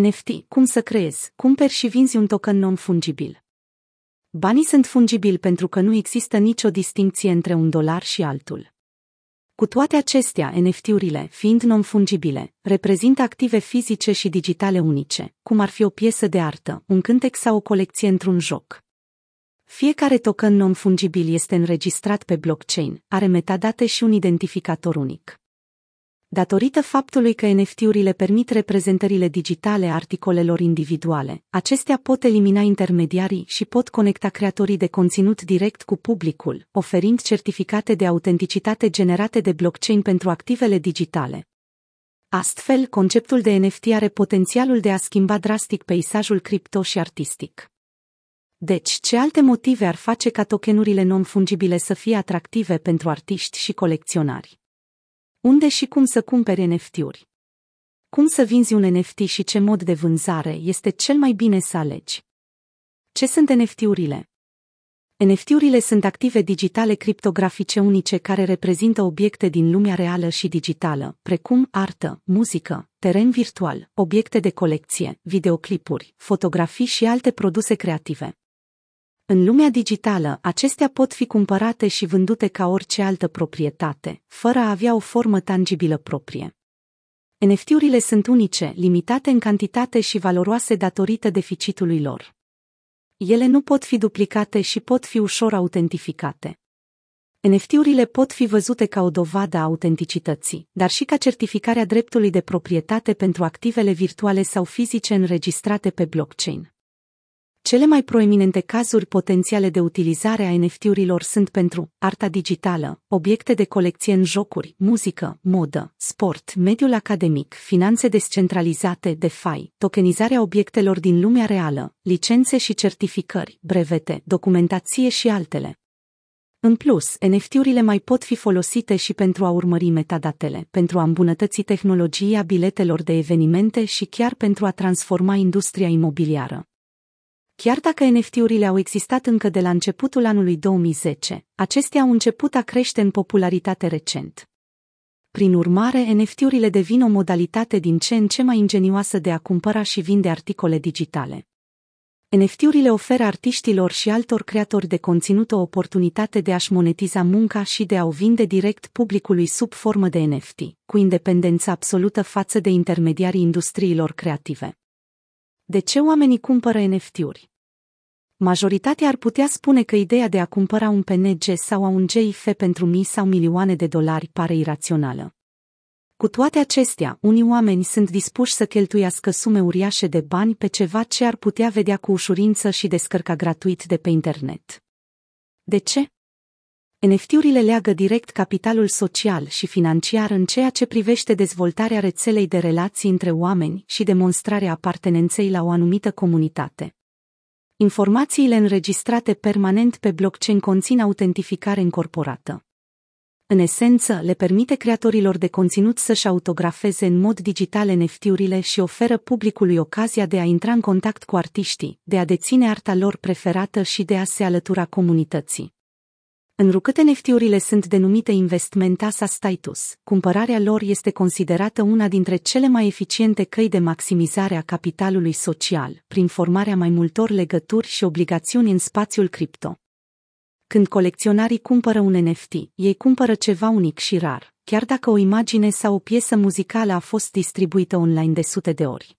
NFT, cum să creezi, cumperi și vinzi un token non-fungibil. Banii sunt fungibili pentru că nu există nicio distinție între un dolar și altul. Cu toate acestea, NFT-urile, fiind non-fungibile, reprezintă active fizice și digitale unice, cum ar fi o piesă de artă, un cântec sau o colecție într-un joc. Fiecare token non-fungibil este înregistrat pe blockchain, are metadate și un identificator unic. Datorită faptului că NFT-urile permit reprezentările digitale a articolelor individuale, acestea pot elimina intermediarii și pot conecta creatorii de conținut direct cu publicul, oferind certificate de autenticitate generate de blockchain pentru activele digitale. Astfel, conceptul de NFT are potențialul de a schimba drastic peisajul cripto și artistic. Deci, ce alte motive ar face ca tokenurile non-fungibile să fie atractive pentru artiști și colecționari? Unde și cum să cumperi NFT-uri? Cum să vinzi un NFT și ce mod de vânzare este cel mai bine să alegi? Ce sunt NFT-urile? NFT-urile sunt active digitale criptografice unice care reprezintă obiecte din lumea reală și digitală, precum artă, muzică, teren virtual, obiecte de colecție, videoclipuri, fotografii și alte produse creative. În lumea digitală, acestea pot fi cumpărate și vândute ca orice altă proprietate, fără a avea o formă tangibilă proprie. NFT-urile sunt unice, limitate în cantitate și valoroase datorită deficitului lor. Ele nu pot fi duplicate și pot fi ușor autentificate. NFT-urile pot fi văzute ca o dovadă a autenticității, dar și ca certificarea dreptului de proprietate pentru activele virtuale sau fizice înregistrate pe blockchain. Cele mai proeminente cazuri potențiale de utilizare a NFT-urilor sunt pentru arta digitală, obiecte de colecție în jocuri, muzică, modă, sport, mediul academic, finanțe descentralizate, DeFi, tokenizarea obiectelor din lumea reală, licențe și certificări, brevete, documentație și altele. În plus, NFT-urile mai pot fi folosite și pentru a urmări metadatele, pentru a îmbunătăți tehnologia biletelor de evenimente și chiar pentru a transforma industria imobiliară. Chiar dacă NFT-urile au existat încă de la începutul anului 2010, acestea au început a crește în popularitate recent. Prin urmare, NFT-urile devin o modalitate din ce în ce mai ingenioasă de a cumpăra și vinde articole digitale. NFT-urile oferă artiștilor și altor creatori de conținut o oportunitate de a-și monetiza munca și de a o vinde direct publicului sub formă de NFT, cu independență absolută față de intermediarii industriilor creative. De ce oamenii cumpără NFT-uri? Majoritatea ar putea spune că ideea de a cumpăra un PNG sau un GIF pentru mii sau milioane de dolari pare irațională. Cu toate acestea, unii oameni sunt dispuși să cheltuiască sume uriașe de bani pe ceva ce ar putea vedea cu ușurință și descărca gratuit de pe internet. De ce? NFT-urile leagă direct capitalul social și financiar în ceea ce privește dezvoltarea rețelei de relații între oameni și demonstrarea apartenenței la o anumită comunitate. Informațiile înregistrate permanent pe blockchain conțin autentificare încorporată. În esență, le permite creatorilor de conținut să-și autografeze în mod digital NFT-urile și oferă publicului ocazia de a intra în contact cu artiștii, de a deține arta lor preferată și de a se alătura comunității. Înrucât NFT-urile sunt denumite investment asa status, cumpărarea lor este considerată una dintre cele mai eficiente căi de maximizare a capitalului social, prin formarea mai multor legături și obligațiuni în spațiul cripto. Când colecționarii cumpără un NFT, ei cumpără ceva unic și rar, chiar dacă o imagine sau o piesă muzicală a fost distribuită online de sute de ori.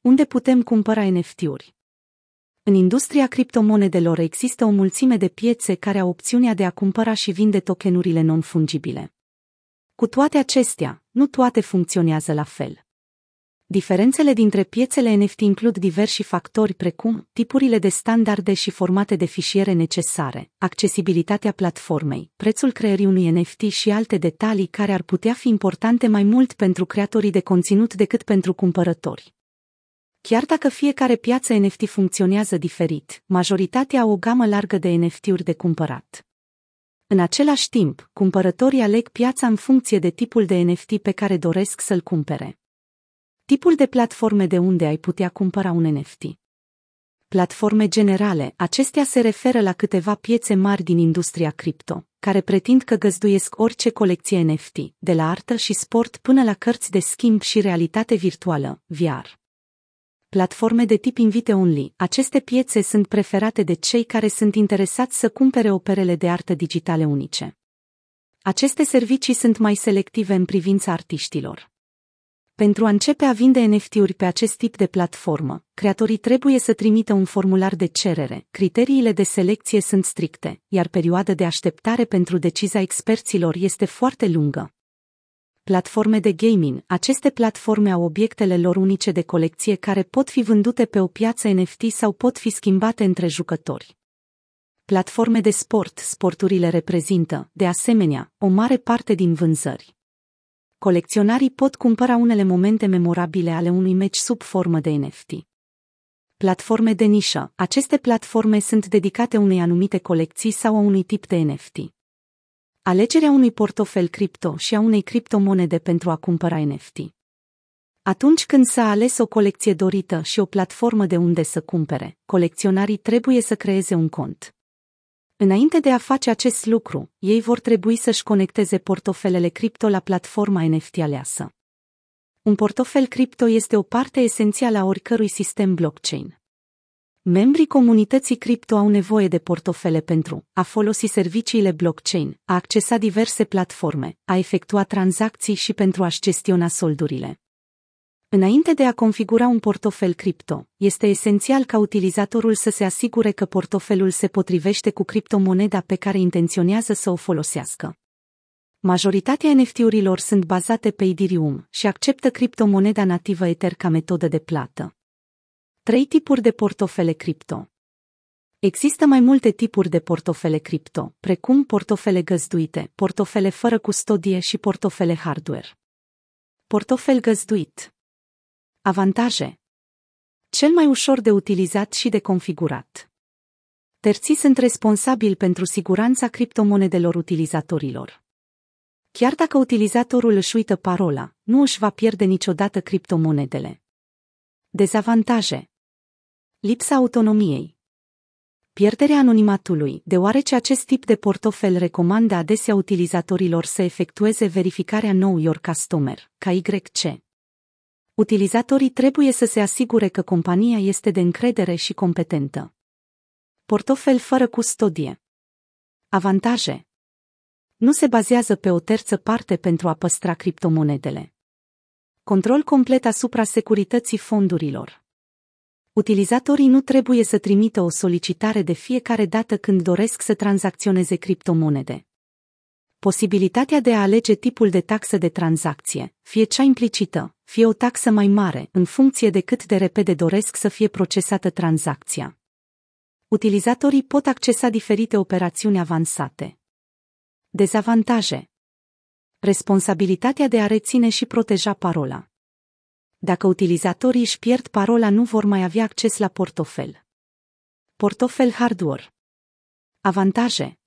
Unde putem cumpăra NFT-uri? În industria criptomonedelor există o mulțime de piețe care au opțiunea de a cumpăra și vinde tokenurile non-fungibile. Cu toate acestea, nu toate funcționează la fel. Diferențele dintre piețele NFT includ diversi factori precum tipurile de standarde și formate de fișiere necesare, accesibilitatea platformei, prețul creării unui NFT și alte detalii care ar putea fi importante mai mult pentru creatorii de conținut decât pentru cumpărători. Chiar dacă fiecare piață NFT funcționează diferit, majoritatea au o gamă largă de NFT-uri de cumpărat. În același timp, cumpărătorii aleg piața în funcție de tipul de NFT pe care doresc să-l cumpere. Tipul de platforme de unde ai putea cumpăra un NFT. Platforme generale, acestea se referă la câteva piețe mari din industria cripto, care pretind că găzduiesc orice colecție NFT, de la artă și sport până la cărți de schimb și realitate virtuală, VR. Platforme de tip invite-only, aceste piețe sunt preferate de cei care sunt interesați să cumpere operele de artă digitale unice. Aceste servicii sunt mai selective în privința artiștilor. Pentru a începe a vinde NFT-uri pe acest tip de platformă, creatorii trebuie să trimită un formular de cerere, criteriile de selecție sunt stricte, iar perioada de așteptare pentru decizia experților este foarte lungă. Platforme de gaming. Aceste platforme au obiectele lor unice de colecție care pot fi vândute pe o piață NFT sau pot fi schimbate între jucători. Platforme de sport. Sporturile reprezintă, de asemenea, o mare parte din vânzări. Colecționarii pot cumpăra unele momente memorabile ale unui meci sub formă de NFT. Platforme de nișă. Aceste platforme sunt dedicate unei anumite colecții sau a unui tip de NFT. Alegerea unui portofel cripto și a unei criptomonede pentru a cumpăra NFT. Atunci când s-a ales o colecție dorită și o platformă de unde să cumpere, colecționarii trebuie să creeze un cont. Înainte de a face acest lucru, ei vor trebui să-și conecteze portofelele cripto la platforma NFT aleasă. Un portofel cripto este o parte esențială a oricărui sistem blockchain. Membrii comunității cripto au nevoie de portofele pentru a folosi serviciile blockchain, a accesa diverse platforme, a efectua tranzacții și pentru a-și gestiona soldurile. Înainte de a configura un portofel cripto, este esențial ca utilizatorul să se asigure că portofelul se potrivește cu criptomoneda pe care intenționează să o folosească. Majoritatea NFT-urilor sunt bazate pe Ethereum și acceptă criptomoneda nativă Ether ca metodă de plată. Trei tipuri de portofele cripto. Există mai multe tipuri de portofele cripto, precum portofele găzduite, portofele fără custodie și portofele hardware. Portofel găzduit Avantaje Cel mai ușor de utilizat și de configurat. Terții sunt responsabili pentru siguranța criptomonedelor utilizatorilor. Chiar dacă utilizatorul își uită parola, nu își va pierde niciodată criptomonedele. Dezavantaje Lipsa autonomiei Pierderea anonimatului, deoarece acest tip de portofel recomandă adesea utilizatorilor să efectueze verificarea Know Your Customer, ca YC. Utilizatorii trebuie să se asigure că compania este de încredere și competentă. Portofel fără custodie. Avantaje. Nu se bazează pe o terță parte pentru a păstra criptomonedele. Control complet asupra securității fondurilor. Utilizatorii nu trebuie să trimită o solicitare de fiecare dată când doresc să tranzacționeze criptomonede posibilitatea de a alege tipul de taxă de tranzacție, fie cea implicită, fie o taxă mai mare, în funcție de cât de repede doresc să fie procesată tranzacția. Utilizatorii pot accesa diferite operațiuni avansate. Dezavantaje Responsabilitatea de a reține și proteja parola. Dacă utilizatorii își pierd parola, nu vor mai avea acces la portofel. Portofel hardware Avantaje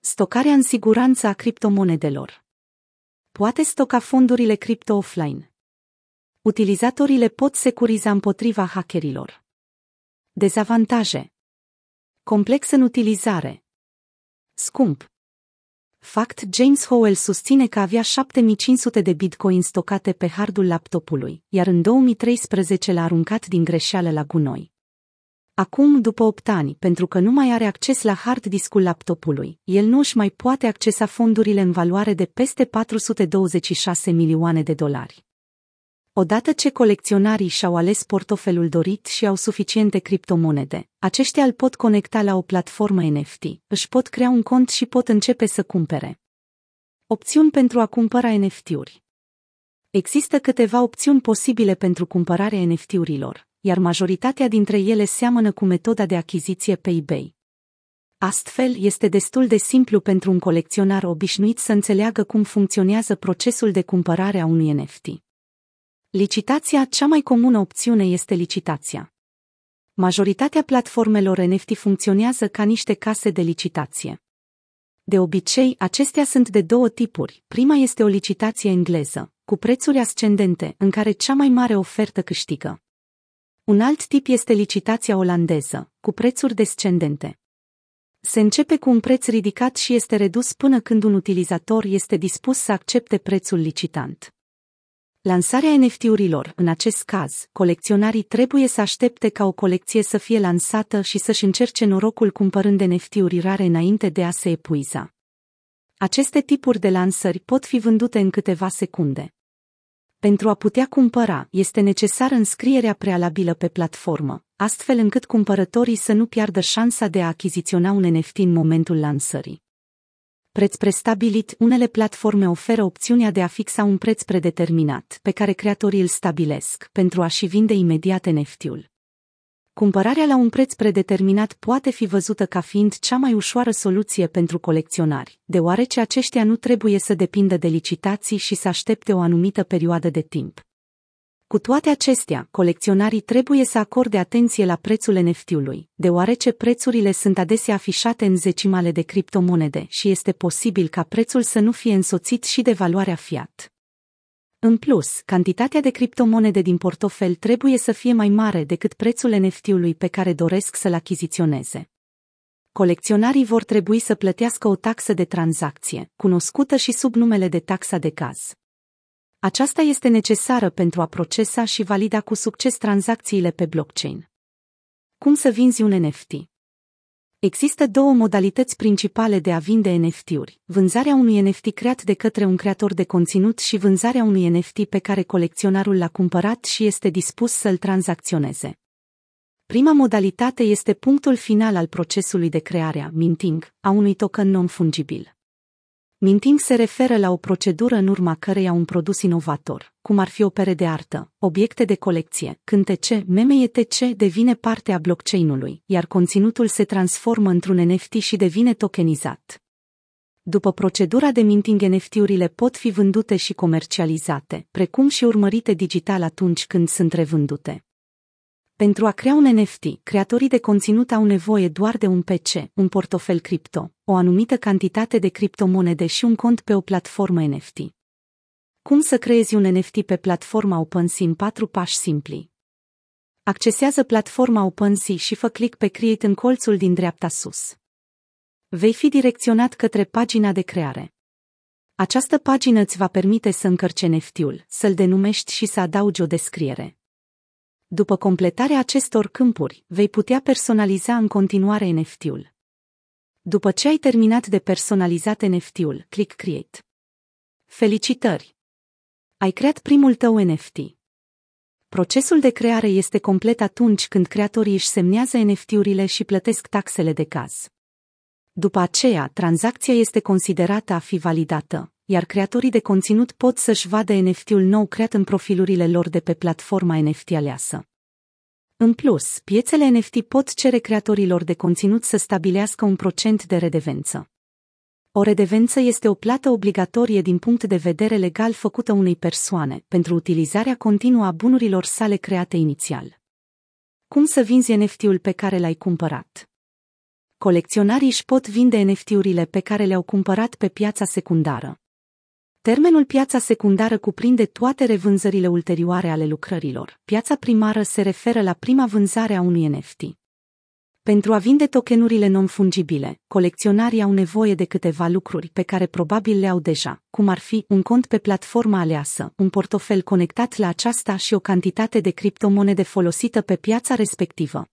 Stocarea în siguranță a criptomonedelor. Poate stoca fondurile cripto offline. Utilizatorii le pot securiza împotriva hackerilor. Dezavantaje. Complex în utilizare. Scump. Fact James Howell susține că avea 7500 de bitcoin stocate pe hardul laptopului, iar în 2013 l-a aruncat din greșeală la gunoi. Acum, după 8 ani, pentru că nu mai are acces la hard discul laptopului, el nu își mai poate accesa fondurile în valoare de peste 426 milioane de dolari. Odată ce colecționarii și-au ales portofelul dorit și au suficiente criptomonede, aceștia îl pot conecta la o platformă NFT, își pot crea un cont și pot începe să cumpere. Opțiuni pentru a cumpăra NFT-uri Există câteva opțiuni posibile pentru cumpărarea NFT-urilor, iar majoritatea dintre ele seamănă cu metoda de achiziție pe eBay. Astfel, este destul de simplu pentru un colecționar obișnuit să înțeleagă cum funcționează procesul de cumpărare a unui NFT. Licitația, cea mai comună opțiune este licitația. Majoritatea platformelor NFT funcționează ca niște case de licitație. De obicei, acestea sunt de două tipuri. Prima este o licitație engleză, cu prețuri ascendente, în care cea mai mare ofertă câștigă. Un alt tip este licitația olandeză, cu prețuri descendente. Se începe cu un preț ridicat și este redus până când un utilizator este dispus să accepte prețul licitant. Lansarea NFT-urilor, în acest caz, colecționarii trebuie să aștepte ca o colecție să fie lansată și să-și încerce norocul cumpărând NFT-uri rare înainte de a se epuiza. Aceste tipuri de lansări pot fi vândute în câteva secunde. Pentru a putea cumpăra, este necesară înscrierea prealabilă pe platformă, astfel încât cumpărătorii să nu piardă șansa de a achiziționa un NFT în momentul lansării. Preț prestabilit, unele platforme oferă opțiunea de a fixa un preț predeterminat, pe care creatorii îl stabilesc, pentru a-și vinde imediat NFT-ul. Cumpărarea la un preț predeterminat poate fi văzută ca fiind cea mai ușoară soluție pentru colecționari, deoarece aceștia nu trebuie să depindă de licitații și să aștepte o anumită perioadă de timp. Cu toate acestea, colecționarii trebuie să acorde atenție la prețul NFT-ului, deoarece prețurile sunt adesea afișate în zecimale de criptomonede și este posibil ca prețul să nu fie însoțit și de valoarea fiat. În plus, cantitatea de criptomonede din portofel trebuie să fie mai mare decât prețul NFT-ului pe care doresc să-l achiziționeze. Colecționarii vor trebui să plătească o taxă de tranzacție, cunoscută și sub numele de taxa de caz. Aceasta este necesară pentru a procesa și valida cu succes tranzacțiile pe blockchain. Cum să vinzi un NFT? Există două modalități principale de a vinde NFT-uri, vânzarea unui NFT creat de către un creator de conținut și vânzarea unui NFT pe care colecționarul l-a cumpărat și este dispus să-l tranzacționeze. Prima modalitate este punctul final al procesului de creare, minting, a unui token non-fungibil. Minting se referă la o procedură în urma căreia un produs inovator, cum ar fi opere de artă, obiecte de colecție, cântece, meme etc., devine parte a blockchain-ului, iar conținutul se transformă într-un NFT și devine tokenizat. După procedura de minting, NFT-urile pot fi vândute și comercializate, precum și urmărite digital atunci când sunt revândute. Pentru a crea un NFT, creatorii de conținut au nevoie doar de un PC, un portofel cripto, o anumită cantitate de criptomonede și un cont pe o platformă NFT. Cum să creezi un NFT pe platforma OpenSea în patru pași simpli? Accesează platforma OpenSea și fă click pe Create în colțul din dreapta sus. Vei fi direcționat către pagina de creare. Această pagină îți va permite să încărci NFT-ul, să-l denumești și să adaugi o descriere. După completarea acestor câmpuri, vei putea personaliza în continuare NFT-ul. După ce ai terminat de personalizat NFT-ul, click Create. Felicitări! Ai creat primul tău NFT. Procesul de creare este complet atunci când creatorii își semnează NFT-urile și plătesc taxele de caz. După aceea, tranzacția este considerată a fi validată, iar creatorii de conținut pot să-și vadă NFT-ul nou creat în profilurile lor de pe platforma NFT aleasă. În plus, piețele NFT pot cere creatorilor de conținut să stabilească un procent de redevență. O redevență este o plată obligatorie din punct de vedere legal făcută unei persoane pentru utilizarea continuă a bunurilor sale create inițial. Cum să vinzi NFT-ul pe care l-ai cumpărat? Colecționarii își pot vinde NFT-urile pe care le-au cumpărat pe piața secundară. Termenul piața secundară cuprinde toate revânzările ulterioare ale lucrărilor. Piața primară se referă la prima vânzare a unui NFT. Pentru a vinde tokenurile non-fungibile, colecționarii au nevoie de câteva lucruri pe care probabil le au deja, cum ar fi un cont pe platforma aleasă, un portofel conectat la aceasta și o cantitate de criptomonede folosită pe piața respectivă.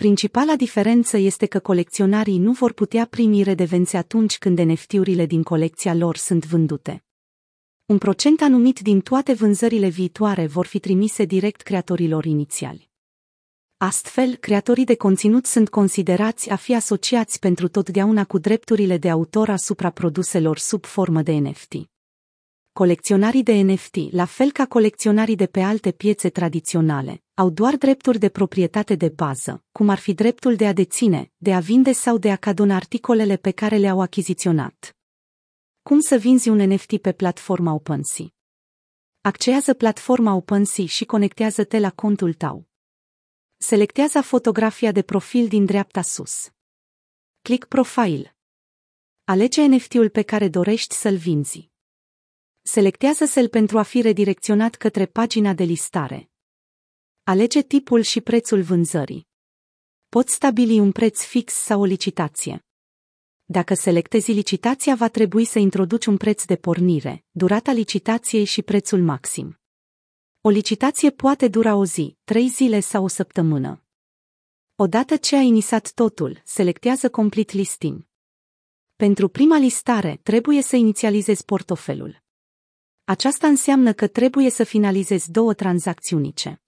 Principala diferență este că colecționarii nu vor putea primi redevențe atunci când NFT-urile din colecția lor sunt vândute. Un procent anumit din toate vânzările viitoare vor fi trimise direct creatorilor inițiali. Astfel, creatorii de conținut sunt considerați a fi asociați pentru totdeauna cu drepturile de autor asupra produselor sub formă de NFT. Colecționarii de NFT, la fel ca colecționarii de pe alte piețe tradiționale, au doar drepturi de proprietate de bază, cum ar fi dreptul de a deține, de a vinde sau de a cadona articolele pe care le-au achiziționat. Cum să vinzi un NFT pe platforma OpenSea? Accează platforma OpenSea și conectează-te la contul tău. Selectează fotografia de profil din dreapta sus. Click Profile. Alege NFT-ul pe care dorești să-l vinzi. Selectează cel pentru a fi redirecționat către pagina de listare. Alege tipul și prețul vânzării. Poți stabili un preț fix sau o licitație. Dacă selectezi licitația, va trebui să introduci un preț de pornire, durata licitației și prețul maxim. O licitație poate dura o zi, trei zile sau o săptămână. Odată ce ai inițiat totul, selectează Complete Listing. Pentru prima listare, trebuie să inițializezi portofelul. Aceasta înseamnă că trebuie să finalizezi două tranzacțiunice.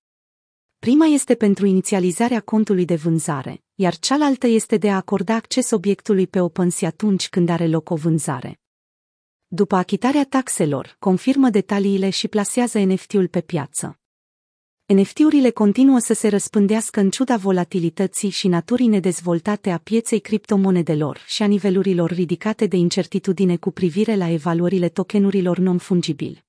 Prima este pentru inițializarea contului de vânzare, iar cealaltă este de a acorda acces obiectului pe OpenSea atunci când are loc o vânzare. După achitarea taxelor, confirmă detaliile și plasează NFT-ul pe piață. NFT-urile continuă să se răspândească în ciuda volatilității și naturii nedezvoltate a pieței criptomonedelor și a nivelurilor ridicate de incertitudine cu privire la evaluările tokenurilor non-fungibili.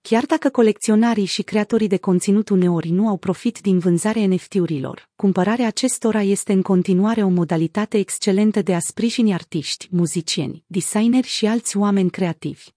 Chiar dacă colecționarii și creatorii de conținut uneori nu au profit din vânzarea NFT-urilor, cumpărarea acestora este în continuare o modalitate excelentă de a sprijini artiști, muzicieni, designeri și alți oameni creativi.